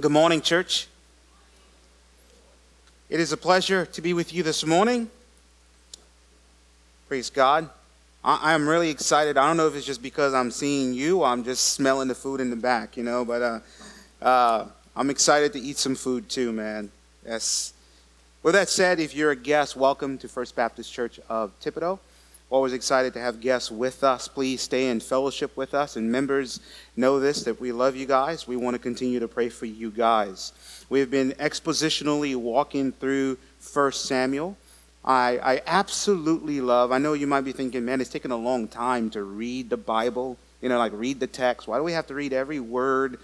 Good morning, church. It is a pleasure to be with you this morning. Praise God. I, am really excited. I don't know if it's just because I'm seeing you I'm just smelling the food in the back, you know, but uh, uh, I'm excited to eat some food too, man. Yes. With that said, if you're a guest, welcome to First Baptist Church of Thibodaux. Always excited to have guests with us. Please stay in fellowship with us. And members, know this that we love you guys. We want to continue to pray for you guys. We have been expositionally walking through 1 Samuel. I, I absolutely love, I know you might be thinking, man, it's taken a long time to read the Bible, you know, like read the text. Why do we have to read every word?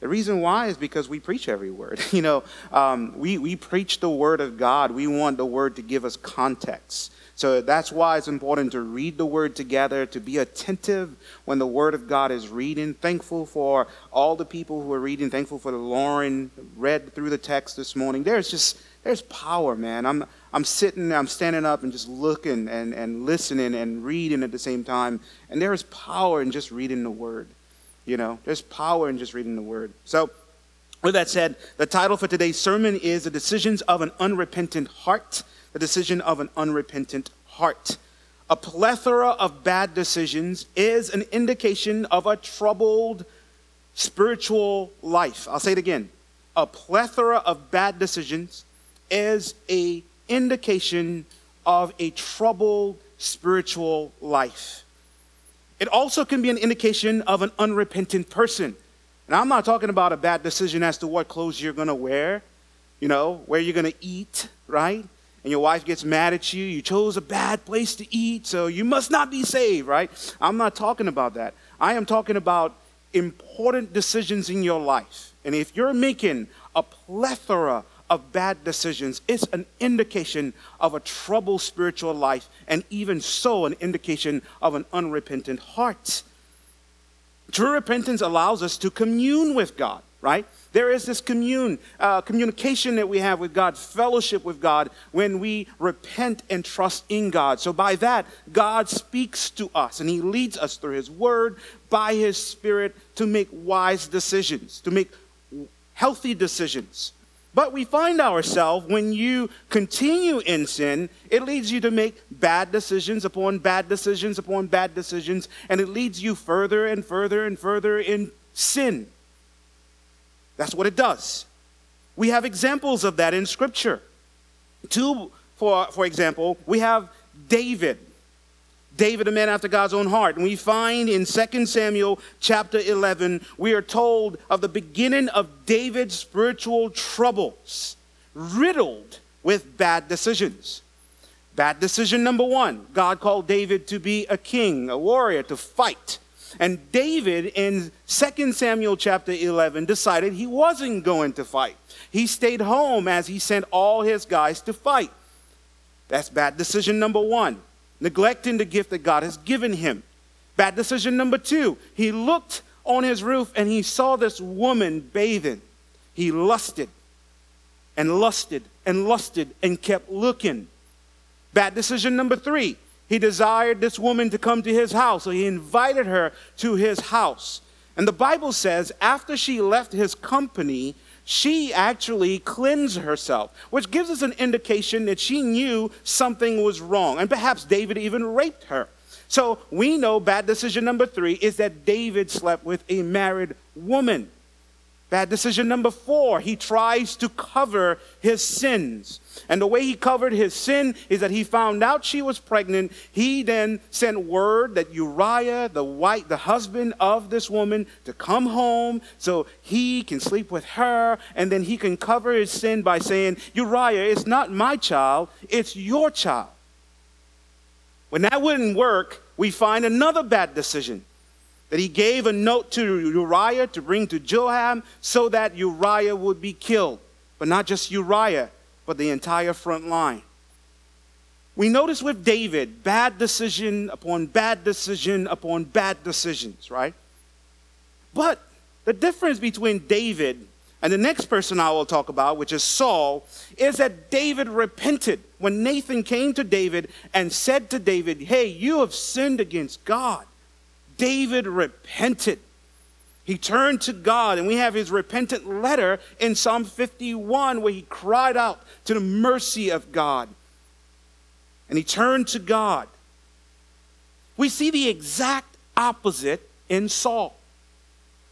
The reason why is because we preach every word. You know, um, we, we preach the word of God. We want the word to give us context. So that's why it's important to read the word together, to be attentive when the word of God is reading. Thankful for all the people who are reading. Thankful for the Lauren read through the text this morning. There's just there's power, man. I'm I'm sitting, I'm standing up and just looking and, and listening and reading at the same time. And there is power in just reading the word. You know, there's power in just reading the word. So with that said, the title for today's sermon is The Decisions of an Unrepentant Heart the decision of an unrepentant heart. A plethora of bad decisions is an indication of a troubled spiritual life. I'll say it again. A plethora of bad decisions is a indication of a troubled spiritual life. It also can be an indication of an unrepentant person. And I'm not talking about a bad decision as to what clothes you're going to wear, you know, where you're going to eat, right? And your wife gets mad at you, you chose a bad place to eat, so you must not be saved, right? I'm not talking about that. I am talking about important decisions in your life. And if you're making a plethora of bad decisions, it's an indication of a troubled spiritual life, and even so, an indication of an unrepentant heart. True repentance allows us to commune with God, right? There is this commune, uh, communication that we have with God, fellowship with God when we repent and trust in God. So, by that, God speaks to us and He leads us through His Word, by His Spirit, to make wise decisions, to make healthy decisions. But we find ourselves when you continue in sin, it leads you to make bad decisions upon bad decisions upon bad decisions, and it leads you further and further and further in sin. That's what it does. We have examples of that in Scripture. Two, for, for example, we have David. David, a man after God's own heart. And we find in 2 Samuel chapter 11, we are told of the beginning of David's spiritual troubles, riddled with bad decisions. Bad decision number one God called David to be a king, a warrior, to fight. And David in 2 Samuel chapter 11 decided he wasn't going to fight. He stayed home as he sent all his guys to fight. That's bad decision number one, neglecting the gift that God has given him. Bad decision number two, he looked on his roof and he saw this woman bathing. He lusted and lusted and lusted and kept looking. Bad decision number three, he desired this woman to come to his house, so he invited her to his house. And the Bible says, after she left his company, she actually cleansed herself, which gives us an indication that she knew something was wrong. And perhaps David even raped her. So we know bad decision number three is that David slept with a married woman. Bad decision number four, he tries to cover his sins. And the way he covered his sin is that he found out she was pregnant. He then sent word that Uriah, the white, the husband of this woman, to come home so he can sleep with her. And then he can cover his sin by saying, Uriah, it's not my child, it's your child. When that wouldn't work, we find another bad decision that he gave a note to Uriah to bring to Joab so that Uriah would be killed. But not just Uriah, but the entire front line. We notice with David bad decision upon bad decision upon bad decisions, right? But the difference between David and the next person I will talk about, which is Saul, is that David repented when Nathan came to David and said to David, Hey, you have sinned against God. David repented. He turned to God, and we have his repentant letter in Psalm 51 where he cried out to the mercy of God. And he turned to God. We see the exact opposite in Saul.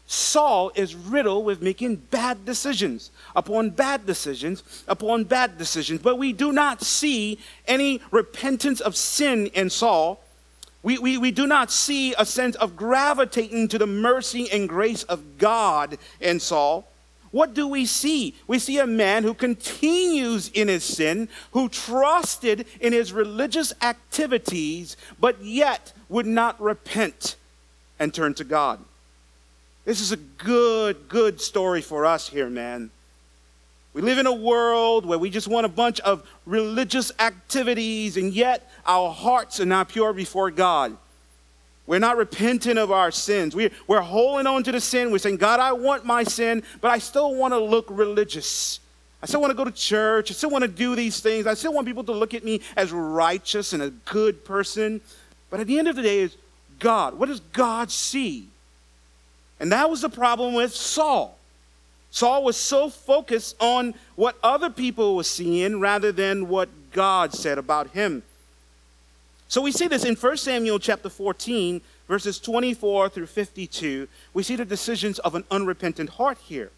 Saul is riddled with making bad decisions upon bad decisions upon bad decisions, but we do not see any repentance of sin in Saul. We, we, we do not see a sense of gravitating to the mercy and grace of God in Saul. What do we see? We see a man who continues in his sin, who trusted in his religious activities, but yet would not repent and turn to God. This is a good, good story for us here, man. We live in a world where we just want a bunch of religious activities, and yet our hearts are not pure before God. We're not repentant of our sins. We're, we're holding on to the sin. We're saying, God, I want my sin, but I still want to look religious. I still want to go to church. I still want to do these things. I still want people to look at me as righteous and a good person. But at the end of the day, is God. What does God see? And that was the problem with Saul. Saul was so focused on what other people were seeing rather than what God said about him. So we see this in 1 Samuel chapter 14, verses 24 through 52. We see the decisions of an unrepentant heart here.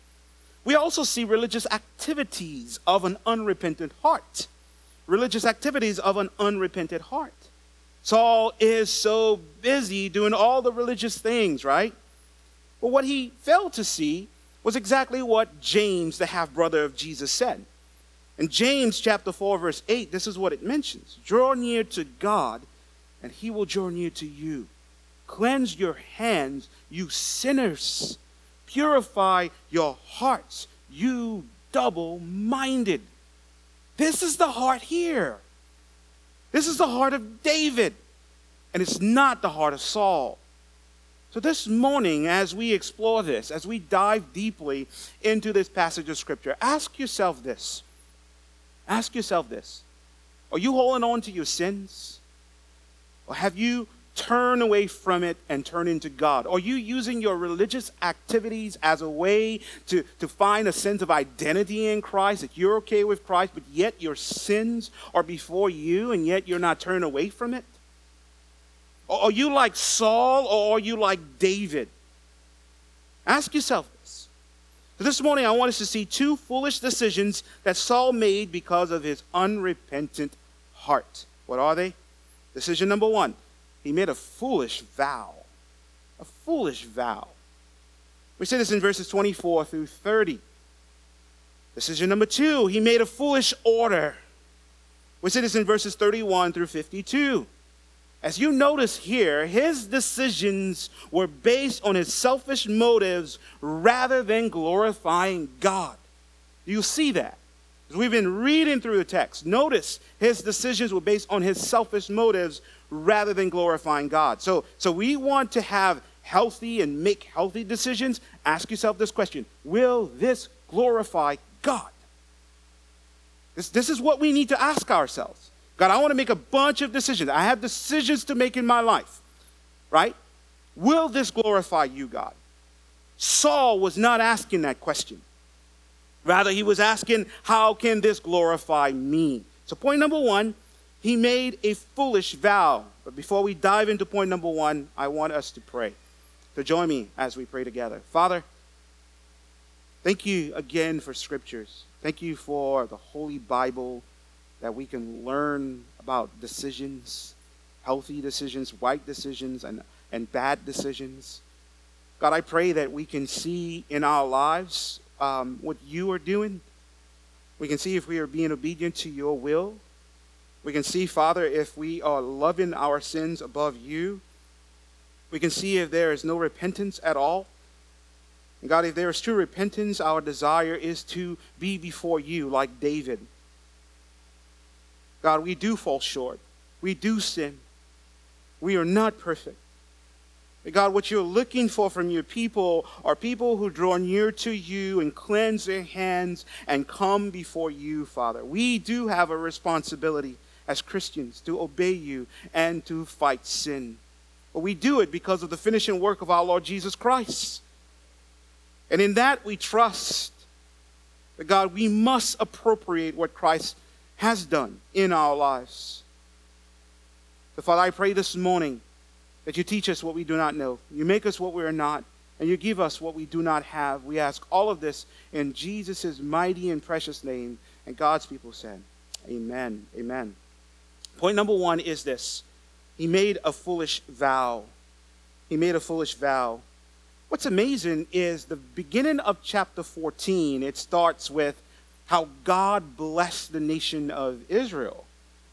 We also see religious activities of an unrepentant heart. Religious activities of an unrepentant heart. Saul is so busy doing all the religious things, right? But what he failed to see was exactly what James, the half brother of Jesus, said. In James chapter 4, verse 8, this is what it mentions Draw near to God, and he will draw near to you. Cleanse your hands, you sinners. Purify your hearts, you double minded. This is the heart here. This is the heart of David, and it's not the heart of Saul. So, this morning, as we explore this, as we dive deeply into this passage of Scripture, ask yourself this. Ask yourself this Are you holding on to your sins? Or have you turned away from it and turned into God? Are you using your religious activities as a way to, to find a sense of identity in Christ, that you're okay with Christ, but yet your sins are before you and yet you're not turned away from it? Are you like Saul or are you like David? Ask yourself this. This morning, I want us to see two foolish decisions that Saul made because of his unrepentant heart. What are they? Decision number one he made a foolish vow. A foolish vow. We see this in verses 24 through 30. Decision number two, he made a foolish order. We see this in verses 31 through 52. As you notice here, his decisions were based on his selfish motives rather than glorifying God. Do you see that? As we've been reading through the text, notice his decisions were based on his selfish motives rather than glorifying God. So, so we want to have healthy and make healthy decisions. Ask yourself this question Will this glorify God? This, this is what we need to ask ourselves. God, I want to make a bunch of decisions. I have decisions to make in my life, right? Will this glorify you, God? Saul was not asking that question. Rather, he was asking, How can this glorify me? So, point number one, he made a foolish vow. But before we dive into point number one, I want us to pray. So, join me as we pray together. Father, thank you again for scriptures. Thank you for the Holy Bible that we can learn about decisions, healthy decisions, right decisions, and, and bad decisions. God, I pray that we can see in our lives um, what you are doing. We can see if we are being obedient to your will. We can see, Father, if we are loving our sins above you. We can see if there is no repentance at all. And God, if there is true repentance, our desire is to be before you like David God, we do fall short. We do sin. We are not perfect. But God, what you're looking for from your people are people who draw near to you and cleanse their hands and come before you, Father. We do have a responsibility as Christians to obey you and to fight sin. But we do it because of the finishing work of our Lord Jesus Christ. And in that we trust that God, we must appropriate what Christ has done in our lives. So, Father, I pray this morning that you teach us what we do not know. You make us what we are not, and you give us what we do not have. We ask all of this in Jesus' mighty and precious name. And God's people said, Amen. Amen. Point number one is this He made a foolish vow. He made a foolish vow. What's amazing is the beginning of chapter 14, it starts with how God blessed the nation of Israel.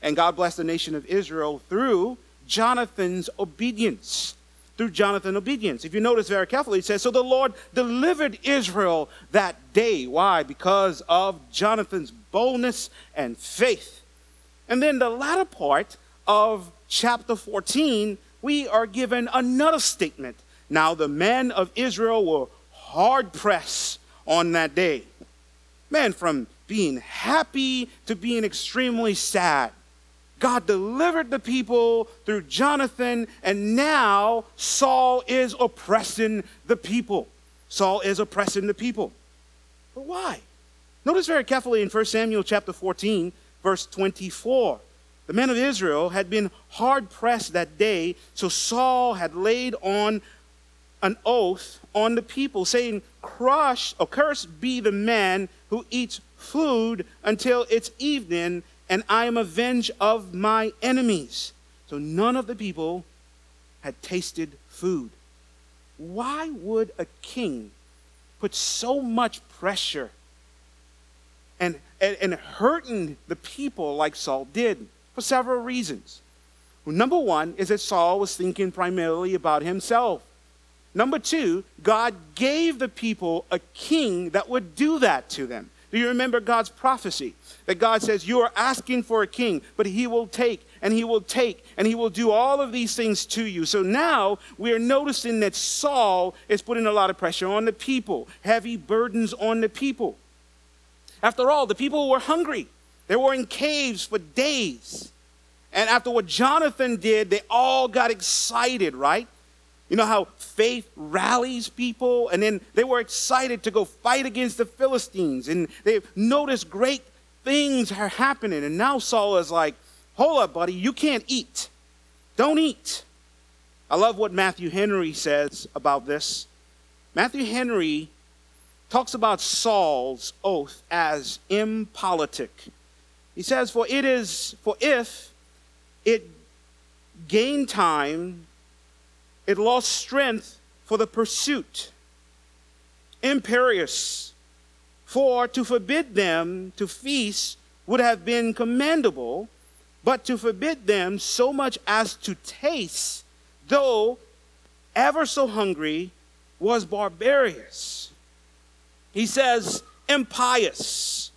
And God blessed the nation of Israel through Jonathan's obedience. Through Jonathan's obedience. If you notice very carefully, it says, So the Lord delivered Israel that day. Why? Because of Jonathan's boldness and faith. And then the latter part of chapter 14, we are given another statement. Now, the men of Israel were hard pressed on that day. Man, from being happy to being extremely sad. God delivered the people through Jonathan, and now Saul is oppressing the people. Saul is oppressing the people. But why? Notice very carefully in 1 Samuel chapter 14, verse 24. The men of Israel had been hard pressed that day, so Saul had laid on an oath on the people, saying, Crush or curse be the man who eats food until it's evening, and I am avenged of my enemies. So none of the people had tasted food. Why would a king put so much pressure and, and, and hurting the people like Saul did? For several reasons. Number one is that Saul was thinking primarily about himself. Number two, God gave the people a king that would do that to them. Do you remember God's prophecy? That God says, You are asking for a king, but he will take, and he will take, and he will do all of these things to you. So now we are noticing that Saul is putting a lot of pressure on the people, heavy burdens on the people. After all, the people were hungry, they were in caves for days. And after what Jonathan did, they all got excited, right? You know how faith rallies people? And then they were excited to go fight against the Philistines. And they noticed great things are happening. And now Saul is like, hold up, buddy, you can't eat. Don't eat. I love what Matthew Henry says about this. Matthew Henry talks about Saul's oath as impolitic. He says, For it is, for if it gain time it lost strength for the pursuit. Imperious. For to forbid them to feast would have been commendable, but to forbid them so much as to taste, though ever so hungry, was barbarous. He says, impious.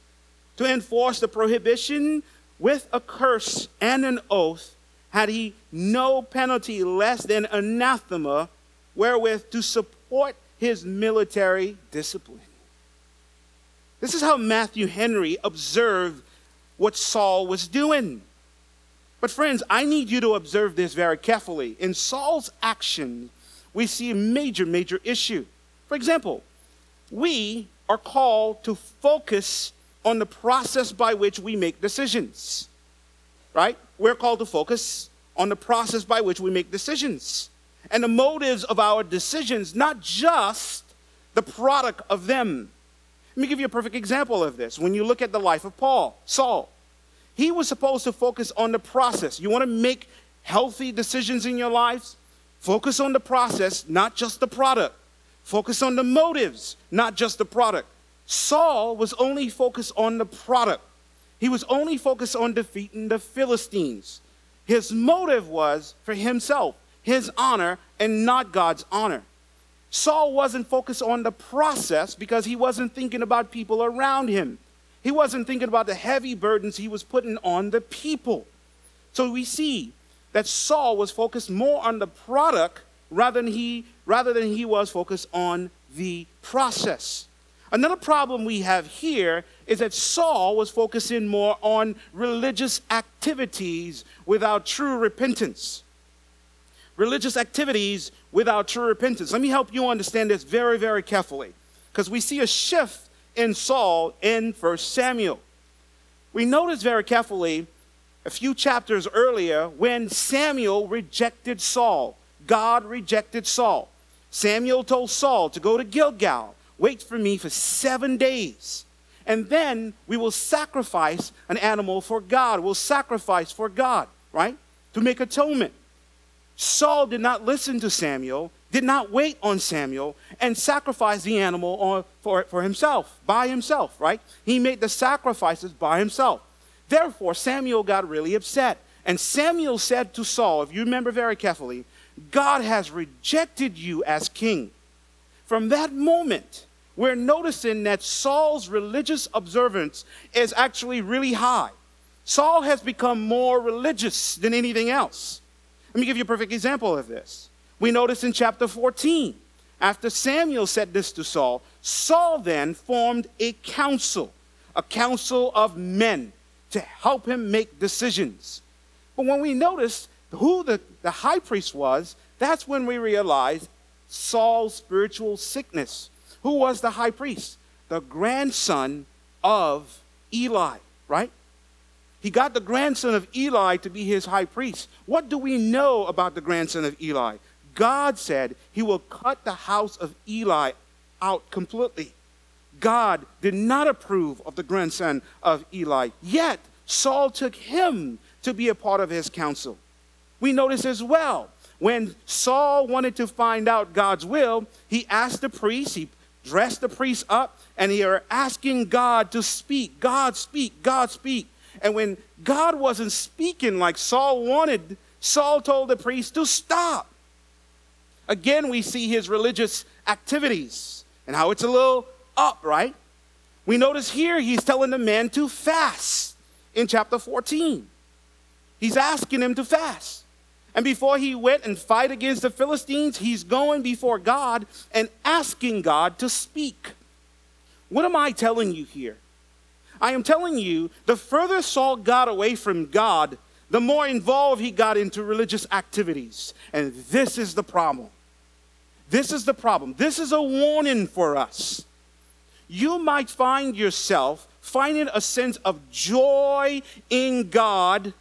To enforce the prohibition with a curse and an oath had he no penalty less than anathema wherewith to support his military discipline. This is how Matthew Henry observed what Saul was doing. But, friends, I need you to observe this very carefully. In Saul's action, we see a major, major issue. For example, we are called to focus on the process by which we make decisions, right? We're called to focus on the process by which we make decisions and the motives of our decisions, not just the product of them. Let me give you a perfect example of this. When you look at the life of Paul, Saul, he was supposed to focus on the process. You want to make healthy decisions in your lives? Focus on the process, not just the product. Focus on the motives, not just the product. Saul was only focused on the product. He was only focused on defeating the Philistines. His motive was for himself, his honor, and not God's honor. Saul wasn't focused on the process because he wasn't thinking about people around him. He wasn't thinking about the heavy burdens he was putting on the people. So we see that Saul was focused more on the product rather than he, rather than he was focused on the process. Another problem we have here is that Saul was focusing more on religious activities without true repentance. Religious activities without true repentance. Let me help you understand this very, very carefully. because we see a shift in Saul in 1 Samuel. We notice very carefully a few chapters earlier when Samuel rejected Saul. God rejected Saul. Samuel told Saul to go to Gilgal, wait for me for seven days. And then we will sacrifice an animal for God. We'll sacrifice for God, right? To make atonement. Saul did not listen to Samuel, did not wait on Samuel, and sacrifice the animal for, for himself, by himself, right? He made the sacrifices by himself. Therefore, Samuel got really upset. And Samuel said to Saul, if you remember very carefully, God has rejected you as king. From that moment, we're noticing that Saul's religious observance is actually really high. Saul has become more religious than anything else. Let me give you a perfect example of this. We notice in chapter 14, after Samuel said this to Saul, Saul then formed a council, a council of men to help him make decisions. But when we notice who the, the high priest was, that's when we realize Saul's spiritual sickness. Who was the high priest? The grandson of Eli, right? He got the grandson of Eli to be his high priest. What do we know about the grandson of Eli? God said he will cut the house of Eli out completely. God did not approve of the grandson of Eli, yet Saul took him to be a part of his council. We notice as well, when Saul wanted to find out God's will, he asked the priest, he dressed the priest up, and he are asking God to speak. God speak, God speak. And when God wasn't speaking like Saul wanted, Saul told the priest to stop. Again, we see his religious activities and how it's a little up, right? We notice here he's telling the man to fast in chapter 14. He's asking him to fast. And before he went and fight against the Philistines, he's going before God and asking God to speak. What am I telling you here? I am telling you, the further Saul got away from God, the more involved he got into religious activities. And this is the problem. This is the problem. This is a warning for us. You might find yourself finding a sense of joy in God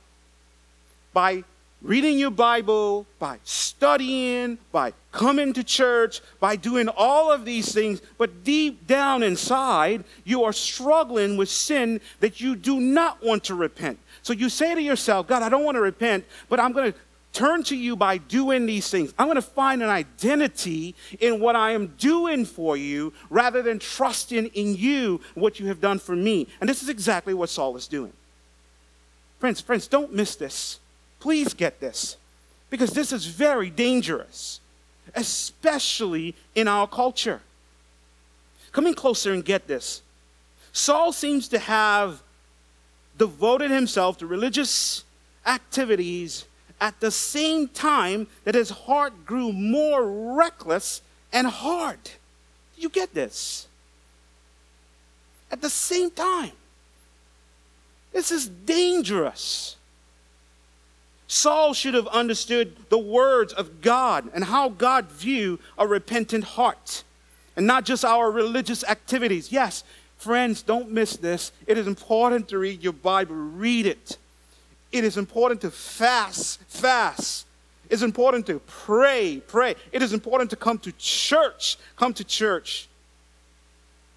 by reading your Bible, by studying, by coming to church, by doing all of these things, but deep down inside, you are struggling with sin that you do not want to repent. So you say to yourself, God, I don't want to repent, but I'm going to turn to you by doing these things. I'm going to find an identity in what I am doing for you rather than trusting in you, what you have done for me. And this is exactly what Saul is doing. Friends, friends, don't miss this. Please get this because this is very dangerous, especially in our culture. Coming closer and get this. Saul seems to have devoted himself to religious activities at the same time that his heart grew more reckless and hard. You get this? At the same time. This is dangerous. Saul should have understood the words of God and how God view a repentant heart and not just our religious activities. Yes, friends, don't miss this. It is important to read your Bible, read it. It is important to fast, fast. It's important to pray, pray. It is important to come to church, come to church.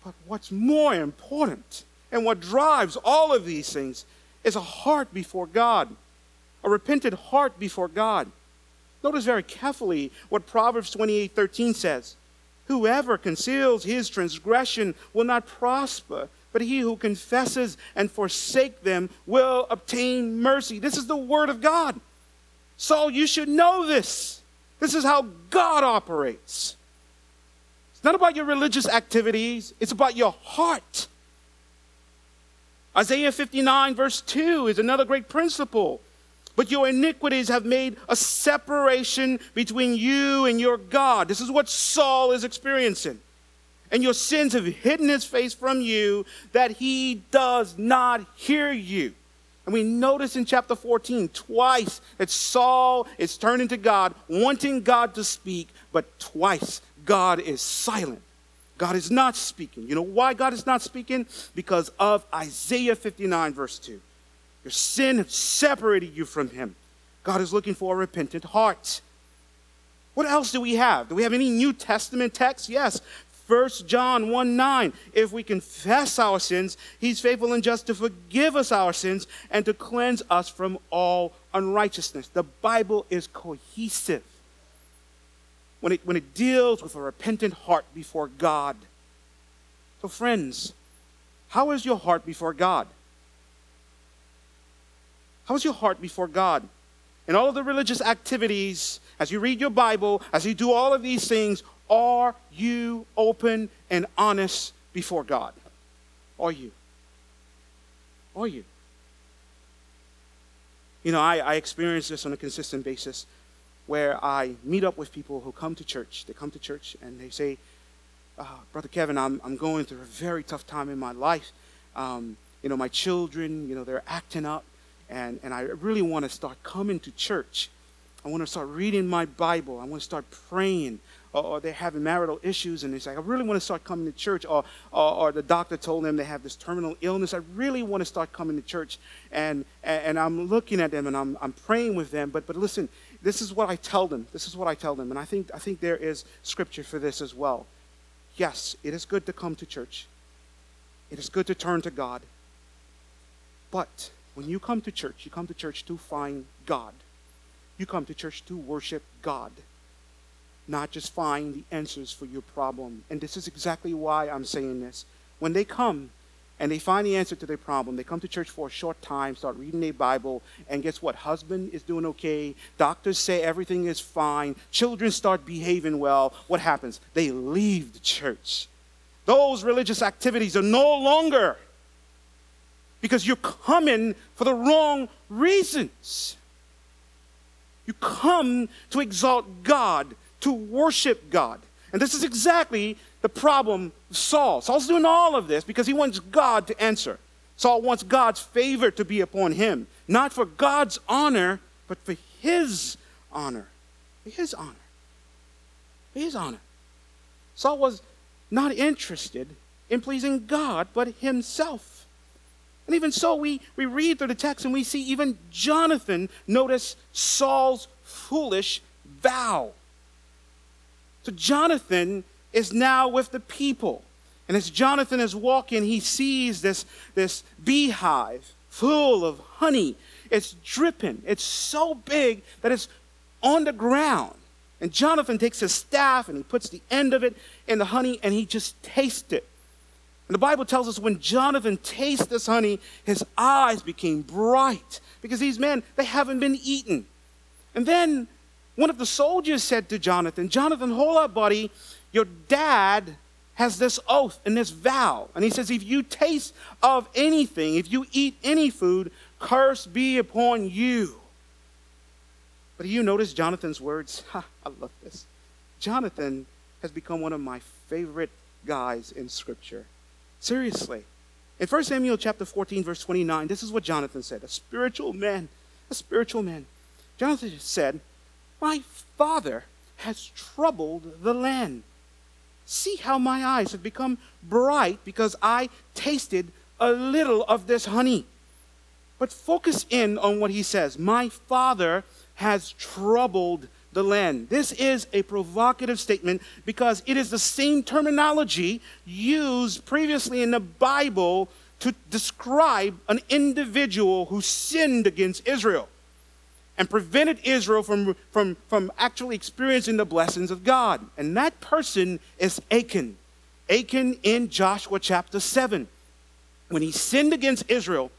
But what's more important and what drives all of these things is a heart before God a repentant heart before God. Notice very carefully what Proverbs 28 13 says. Whoever conceals his transgression will not prosper, but he who confesses and forsake them will obtain mercy. This is the word of God. Saul, you should know this. This is how God operates. It's not about your religious activities, it's about your heart. Isaiah 59, verse 2 is another great principle. But your iniquities have made a separation between you and your God. This is what Saul is experiencing. And your sins have hidden his face from you that he does not hear you. And we notice in chapter 14 twice that Saul is turning to God, wanting God to speak, but twice God is silent. God is not speaking. You know why God is not speaking? Because of Isaiah 59, verse 2. Your sin separated you from Him. God is looking for a repentant heart. What else do we have? Do we have any New Testament texts? Yes. 1 John 1 9. If we confess our sins, He's faithful and just to forgive us our sins and to cleanse us from all unrighteousness. The Bible is cohesive when it, when it deals with a repentant heart before God. So, friends, how is your heart before God? How is your heart before God? In all of the religious activities, as you read your Bible, as you do all of these things, are you open and honest before God? Are you? Are you? You know, I, I experience this on a consistent basis where I meet up with people who come to church. They come to church and they say, uh, Brother Kevin, I'm, I'm going through a very tough time in my life. Um, you know, my children, you know, they're acting up, and, and I really want to start coming to church. I want to start reading my Bible. I want to start praying. Or, or, they're having marital issues, and it's like, I really want to start coming to church. Or, or, or, the doctor told them they have this terminal illness. I really want to start coming to church. And, and, I'm looking at them and I'm, I'm praying with them. But, but listen, this is what I tell them. This is what I tell them. And I think, I think there is scripture for this as well. Yes, it is good to come to church, it is good to turn to God. But when you come to church, you come to church to find God. You come to church to worship God, not just find the answers for your problem. And this is exactly why I'm saying this. When they come, and they find the answer to their problem. They come to church for a short time, start reading their Bible, and guess what? Husband is doing okay. Doctors say everything is fine. Children start behaving well. What happens? They leave the church. Those religious activities are no longer because you're coming for the wrong reasons. You come to exalt God, to worship God. And this is exactly the problem of Saul. Saul's doing all of this because he wants God to answer. Saul wants God's favor to be upon him, not for God's honor, but for his honor. For his honor. For his honor. Saul was not interested in pleasing God, but himself. And even so, we, we read through the text and we see even Jonathan notice Saul's foolish vow. So Jonathan is now with the people. And as Jonathan is walking, he sees this, this beehive full of honey. It's dripping. It's so big that it's on the ground. And Jonathan takes his staff and he puts the end of it in the honey and he just tastes it. And the Bible tells us when Jonathan tastes this honey, his eyes became bright because these men, they haven't been eaten. And then one of the soldiers said to Jonathan, Jonathan, hold up, buddy. Your dad has this oath and this vow. And he says, If you taste of anything, if you eat any food, curse be upon you. But do you notice Jonathan's words? Ha, I love this. Jonathan has become one of my favorite guys in Scripture. Seriously. In 1 Samuel chapter 14, verse 29, this is what Jonathan said a spiritual man, a spiritual man. Jonathan said, My father has troubled the land See how my eyes have become bright because I tasted a little of this honey. But focus in on what he says. My father has troubled the land. This is a provocative statement because it is the same terminology used previously in the Bible to describe an individual who sinned against Israel and prevented Israel from, from, from actually experiencing the blessings of God. And that person is Achan. Achan in Joshua chapter 7. When he sinned against Israel,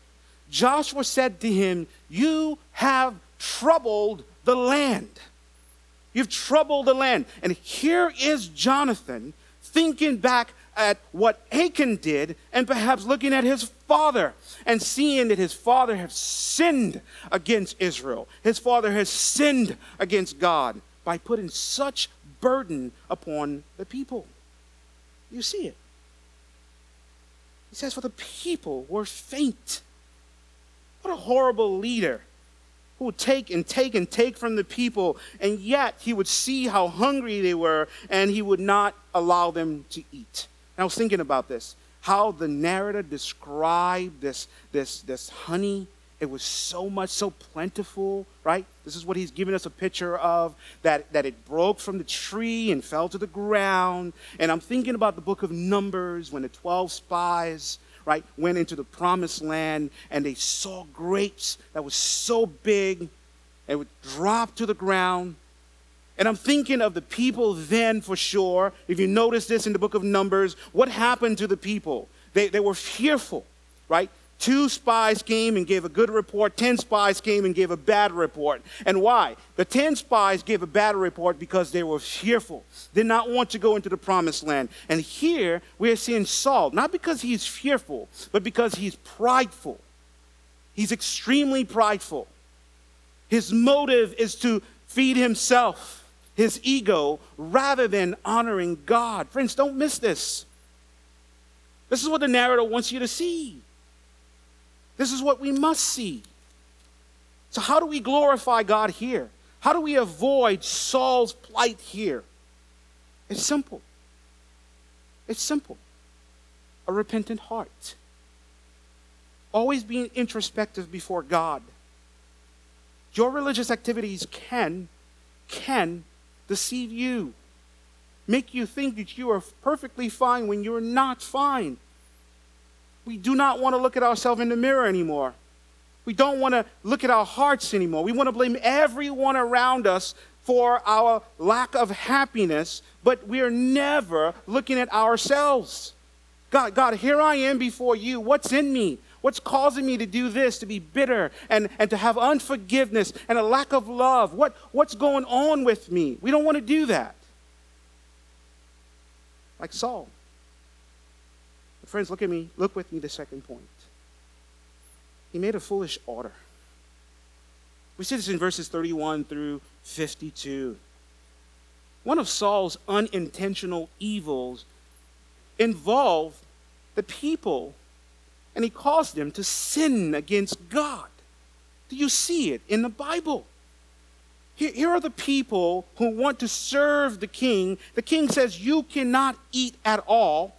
Joshua said to him, You have troubled the land. You've troubled the land. And here is Jonathan thinking back at what Achan did and perhaps looking at his father and seeing that his father has sinned against Israel. His father has sinned against God by putting such burden upon the people. You see it. He says, For the people were faint. What a horrible leader who would take and take and take from the people, and yet he would see how hungry they were, and he would not allow them to eat. And I was thinking about this how the narrator described this, this, this honey. It was so much, so plentiful, right? This is what he's giving us a picture of that, that it broke from the tree and fell to the ground. And I'm thinking about the book of Numbers when the 12 spies right, went into the promised land and they saw grapes that was so big, it would drop to the ground. And I'm thinking of the people then for sure. If you notice this in the book of Numbers, what happened to the people? They, they were fearful, right? Two spies came and gave a good report. Ten spies came and gave a bad report. And why? The ten spies gave a bad report because they were fearful, did not want to go into the promised land. And here we're seeing Saul, not because he's fearful, but because he's prideful. He's extremely prideful. His motive is to feed himself, his ego, rather than honoring God. Friends, don't miss this. This is what the narrator wants you to see. This is what we must see. So, how do we glorify God here? How do we avoid Saul's plight here? It's simple. It's simple. A repentant heart. Always being introspective before God. Your religious activities can, can deceive you. Make you think that you are perfectly fine when you're not fine. We do not want to look at ourselves in the mirror anymore. We don't want to look at our hearts anymore. We want to blame everyone around us for our lack of happiness, but we're never looking at ourselves. God, God, here I am before you. What's in me? What's causing me to do this, to be bitter and, and to have unforgiveness and a lack of love? What, what's going on with me? We don't want to do that. Like Saul. Friends, look at me. Look with me the second point. He made a foolish order. We see this in verses 31 through 52. One of Saul's unintentional evils involved the people, and he caused them to sin against God. Do you see it in the Bible? Here, are the people who want to serve the king. The king says, You cannot eat at all.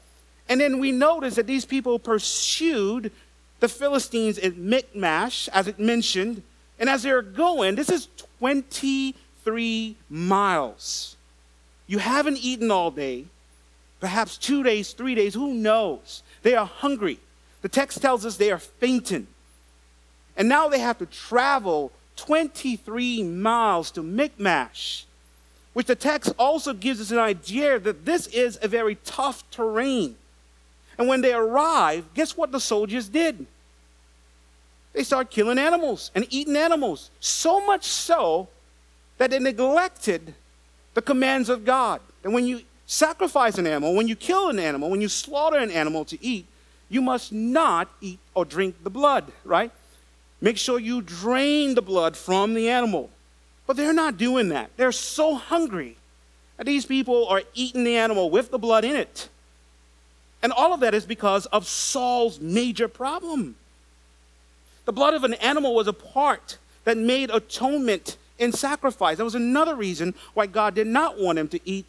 And then we notice that these people pursued the Philistines in Michmash, as it mentioned. And as they're going, this is 23 miles. You haven't eaten all day, perhaps two days, three days, who knows? They are hungry. The text tells us they are fainting. And now they have to travel 23 miles to Michmash, which the text also gives us an idea that this is a very tough terrain. And when they arrived, guess what the soldiers did? They started killing animals and eating animals. So much so that they neglected the commands of God. And when you sacrifice an animal, when you kill an animal, when you slaughter an animal to eat, you must not eat or drink the blood, right? Make sure you drain the blood from the animal. But they're not doing that. They're so hungry that these people are eating the animal with the blood in it. And all of that is because of Saul's major problem. The blood of an animal was a part that made atonement in sacrifice. That was another reason why God did not want him to eat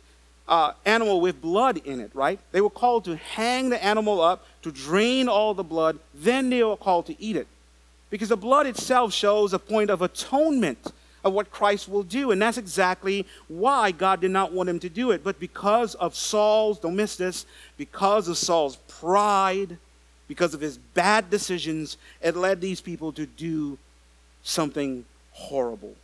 uh, animal with blood in it, right? They were called to hang the animal up, to drain all the blood, then they were called to eat it. Because the blood itself shows a point of atonement of what Christ will do. And that's exactly why God did not want him to do it. But because of Saul's, don't miss this, because of Saul's pride, because of his bad decisions, it led these people to do something horrible.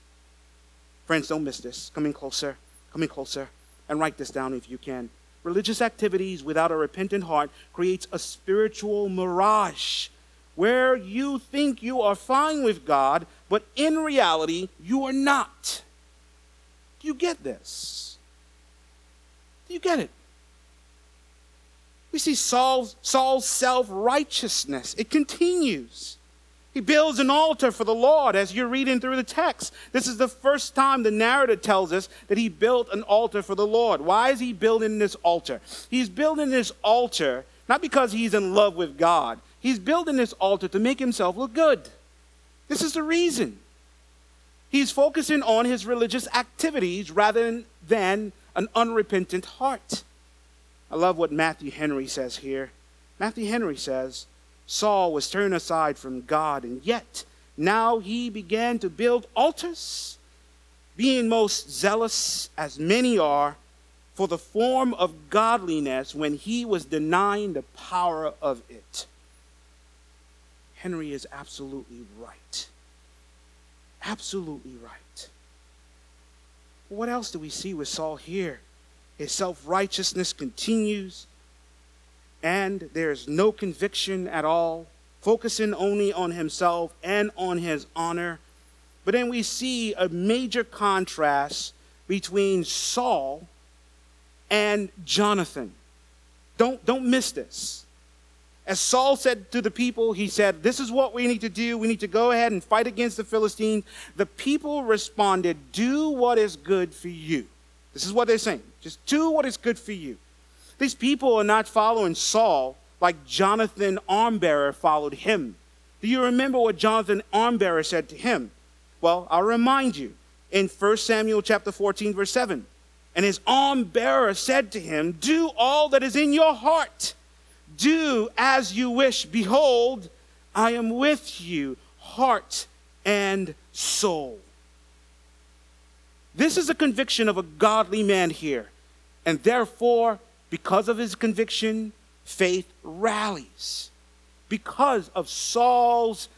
Friends, don't miss this. Come in closer. Come in closer. And write this down if you can. Religious activities without a repentant heart creates a spiritual mirage where you think you are fine with God, but in reality, you are not. Do you get this? Do you get it? We see Saul's, Saul's self righteousness. It continues. He builds an altar for the Lord as you're reading through the text. This is the first time the narrative tells us that he built an altar for the Lord. Why is he building this altar? He's building this altar not because he's in love with God, He's building this altar to make himself look good. This is the reason. He's focusing on his religious activities rather than an unrepentant heart. I love what Matthew Henry says here. Matthew Henry says, Saul was turned aside from God, and yet now he began to build altars, being most zealous, as many are, for the form of godliness when he was denying the power of it. Henry is absolutely right. Absolutely right. What else do we see with Saul here? His self righteousness continues, and there's no conviction at all, focusing only on himself and on his honor. But then we see a major contrast between Saul and Jonathan. Don't, don't miss this. As Saul said to the people, he said, This is what we need to do. We need to go ahead and fight against the Philistines. The people responded, Do what is good for you. This is what they're saying. Just do what is good for you. These people are not following Saul like Jonathan Armbearer followed him. Do you remember what Jonathan Armbearer said to him? Well, I'll remind you in 1 Samuel chapter 14, verse 7. And his arm bearer said to him, Do all that is in your heart. Do as you wish. Behold, I am with you, heart and soul. This is a conviction of a godly man here. And therefore, because of his conviction, faith rallies. Because of Saul's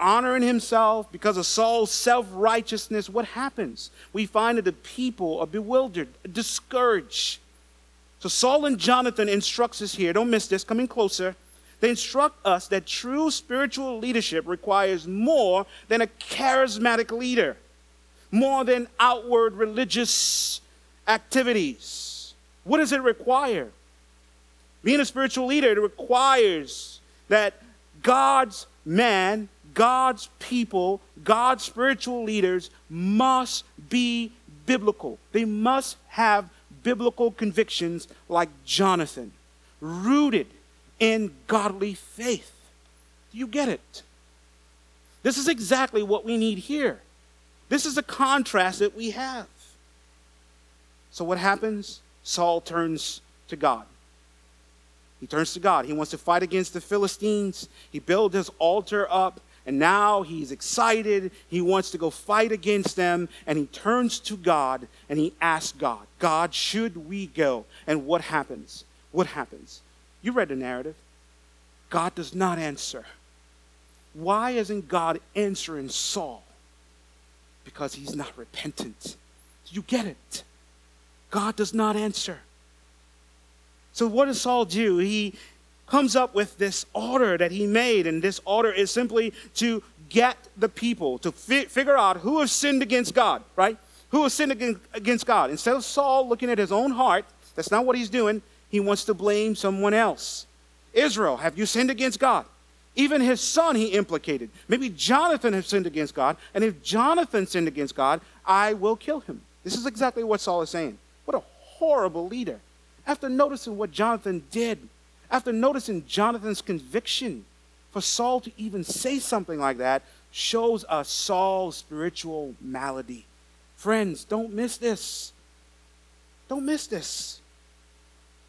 honoring himself, because of Saul's self righteousness, what happens? We find that the people are bewildered, discouraged. So Saul and Jonathan instructs us here, don't miss this, coming closer. They instruct us that true spiritual leadership requires more than a charismatic leader, more than outward religious activities. What does it require? Being a spiritual leader, it requires that God's man God's people, God's spiritual leaders must be biblical. They must have biblical convictions like Jonathan, rooted in godly faith. Do you get it? This is exactly what we need here. This is a contrast that we have. So, what happens? Saul turns to God. He turns to God. He wants to fight against the Philistines. He builds his altar up. And now he's excited. He wants to go fight against them. And he turns to God and he asks God, God, should we go? And what happens? What happens? You read the narrative. God does not answer. Why isn't God answering Saul? Because he's not repentant. You get it. God does not answer. So what does Saul do? He comes up with this order that he made, and this order is simply to get the people to fi- figure out who has sinned against God, right? Who has sinned against God. Instead of Saul looking at his own heart, that's not what he's doing. He wants to blame someone else. Israel, have you sinned against God? Even his son he implicated. Maybe Jonathan has sinned against God, and if Jonathan sinned against God, I will kill him. This is exactly what Saul is saying. What a horrible leader. After noticing what Jonathan did, after noticing Jonathan's conviction, for Saul to even say something like that shows us Saul's spiritual malady. Friends, don't miss this. Don't miss this.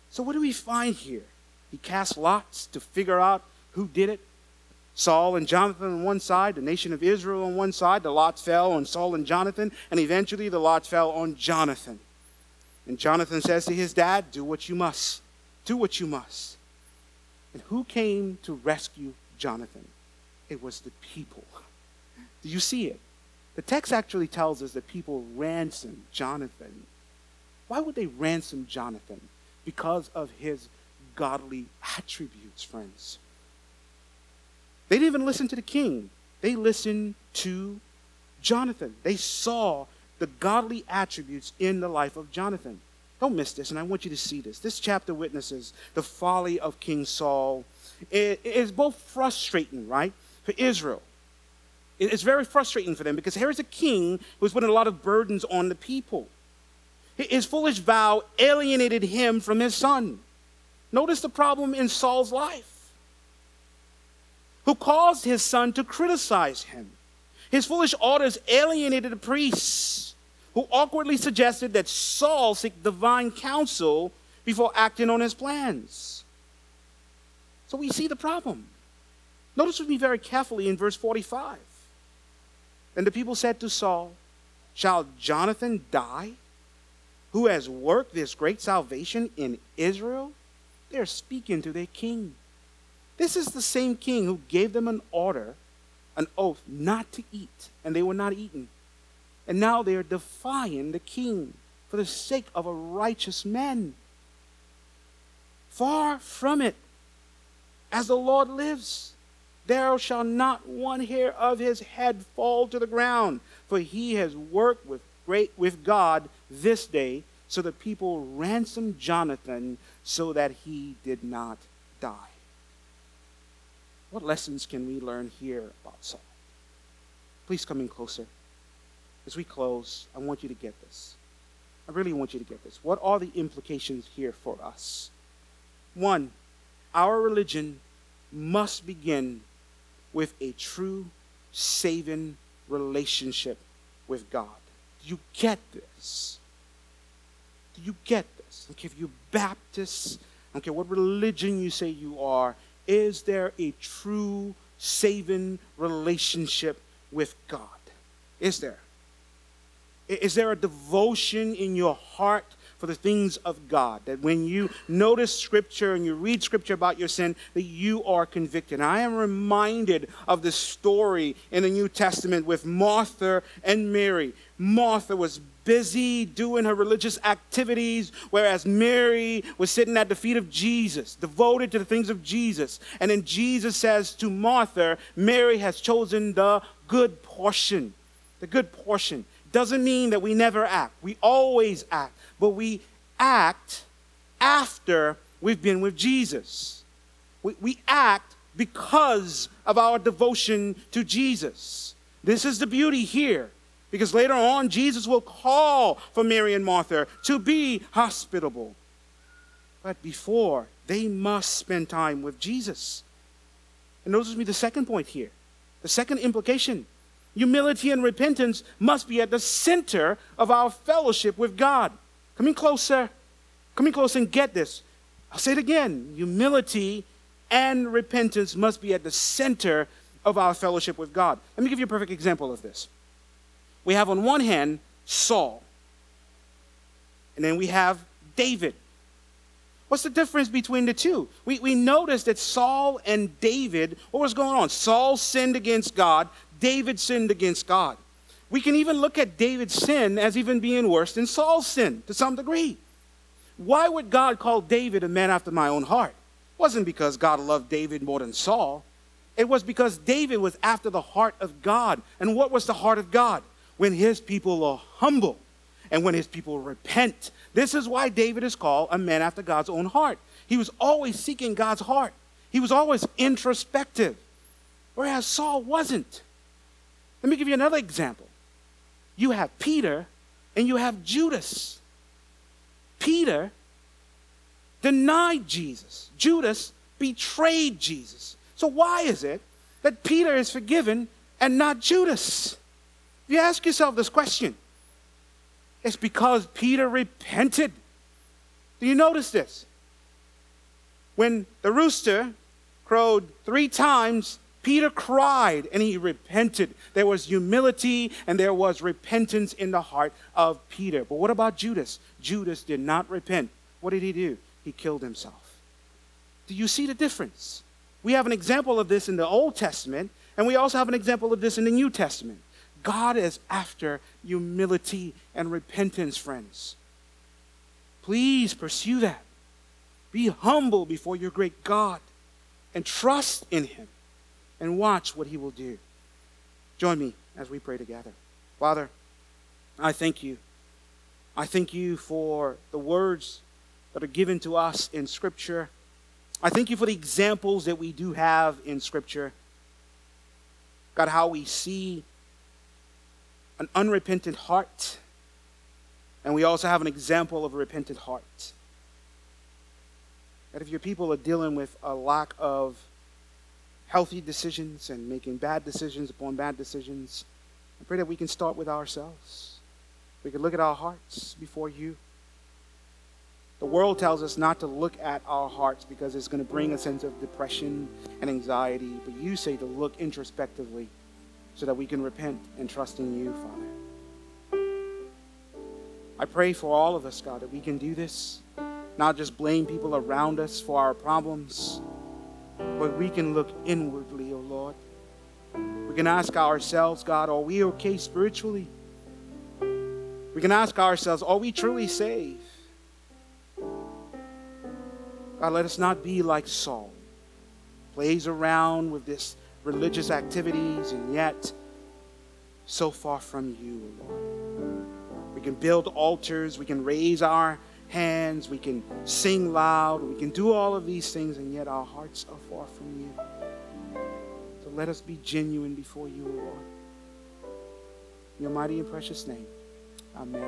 So, what do we find here? He cast lots to figure out who did it. Saul and Jonathan on one side, the nation of Israel on one side. The lots fell on Saul and Jonathan, and eventually the lots fell on Jonathan. And Jonathan says to his dad, Do what you must. Do what you must. And who came to rescue Jonathan? It was the people. Do you see it? The text actually tells us that people ransomed Jonathan. Why would they ransom Jonathan? Because of his godly attributes, friends. They didn't even listen to the king, they listened to Jonathan. They saw the godly attributes in the life of Jonathan. Don't miss this, and I want you to see this. This chapter witnesses the folly of King Saul. It is both frustrating, right, for Israel. It's very frustrating for them because here is a king who's putting a lot of burdens on the people. His foolish vow alienated him from his son. Notice the problem in Saul's life, who caused his son to criticize him. His foolish orders alienated the priests, who awkwardly suggested that Saul seek divine counsel before acting on his plans. So we see the problem. Notice with me very carefully in verse 45. And the people said to Saul, Shall Jonathan die, who has worked this great salvation in Israel? They're speaking to their king. This is the same king who gave them an order, an oath not to eat, and they were not eaten. And now they are defying the king for the sake of a righteous man. Far from it. As the Lord lives, there shall not one hair of his head fall to the ground, for he has worked with great with God this day, so the people ransomed Jonathan so that he did not die. What lessons can we learn here about Saul? Please come in closer. As we close, I want you to get this. I really want you to get this. What are the implications here for us? One, our religion must begin with a true saving relationship with God. Do you get this? Do you get this? Okay, if you're Baptist, okay, what religion you say you are, is there a true saving relationship with God? Is there? Is there a devotion in your heart for the things of God. That when you notice Scripture and you read Scripture about your sin, that you are convicted. I am reminded of the story in the New Testament with Martha and Mary. Martha was busy doing her religious activities, whereas Mary was sitting at the feet of Jesus, devoted to the things of Jesus. And then Jesus says to Martha, Mary has chosen the good portion. The good portion doesn't mean that we never act. We always act but we act after we've been with Jesus. We, we act because of our devotion to Jesus. This is the beauty here. Because later on, Jesus will call for Mary and Martha to be hospitable. But before, they must spend time with Jesus. And notice me the second point here. The second implication humility and repentance must be at the center of our fellowship with God. Come in closer. Come in close and get this. I'll say it again. Humility and repentance must be at the center of our fellowship with God. Let me give you a perfect example of this. We have on one hand Saul, and then we have David. What's the difference between the two? We, we notice that Saul and David, what was going on? Saul sinned against God, David sinned against God. We can even look at David's sin as even being worse than Saul's sin to some degree. Why would God call David a man after my own heart? It wasn't because God loved David more than Saul. It was because David was after the heart of God. And what was the heart of God? When his people are humble and when his people repent. This is why David is called a man after God's own heart. He was always seeking God's heart, he was always introspective, whereas Saul wasn't. Let me give you another example you have Peter and you have Judas. Peter denied Jesus, Judas betrayed Jesus. So, why is it that Peter is forgiven and not Judas? If you ask yourself this question, it's because Peter repented. Do you notice this? When the rooster crowed three times, Peter cried and he repented. There was humility and there was repentance in the heart of Peter. But what about Judas? Judas did not repent. What did he do? He killed himself. Do you see the difference? We have an example of this in the Old Testament, and we also have an example of this in the New Testament. God is after humility and repentance, friends. Please pursue that. Be humble before your great God and trust in Him and watch what he will do. Join me as we pray together. Father, I thank you. I thank you for the words that are given to us in Scripture. I thank you for the examples that we do have in Scripture. God, how we see an unrepentant heart, and we also have an example of a repentant heart. That if your people are dealing with a lack of healthy decisions and making bad decisions upon bad decisions, I pray that we can start with ourselves. We can look at our hearts before you. The world tells us not to look at our hearts because it's going to bring a sense of depression and anxiety, but you say to look introspectively so that we can repent and trust in you, Father. I pray for all of us, God, that we can do this, not just blame people around us for our problems, but we can look inwardly, O oh Lord. We can ask ourselves, God, are we okay spiritually? We can ask ourselves, are we truly saved? God, let us not be like Saul, plays around with this religious activities and yet so far from you, Lord. We can build altars, we can raise our hands, we can sing loud, we can do all of these things, and yet our hearts are far from you. So let us be genuine before you, Lord. In your mighty and precious name. Amen.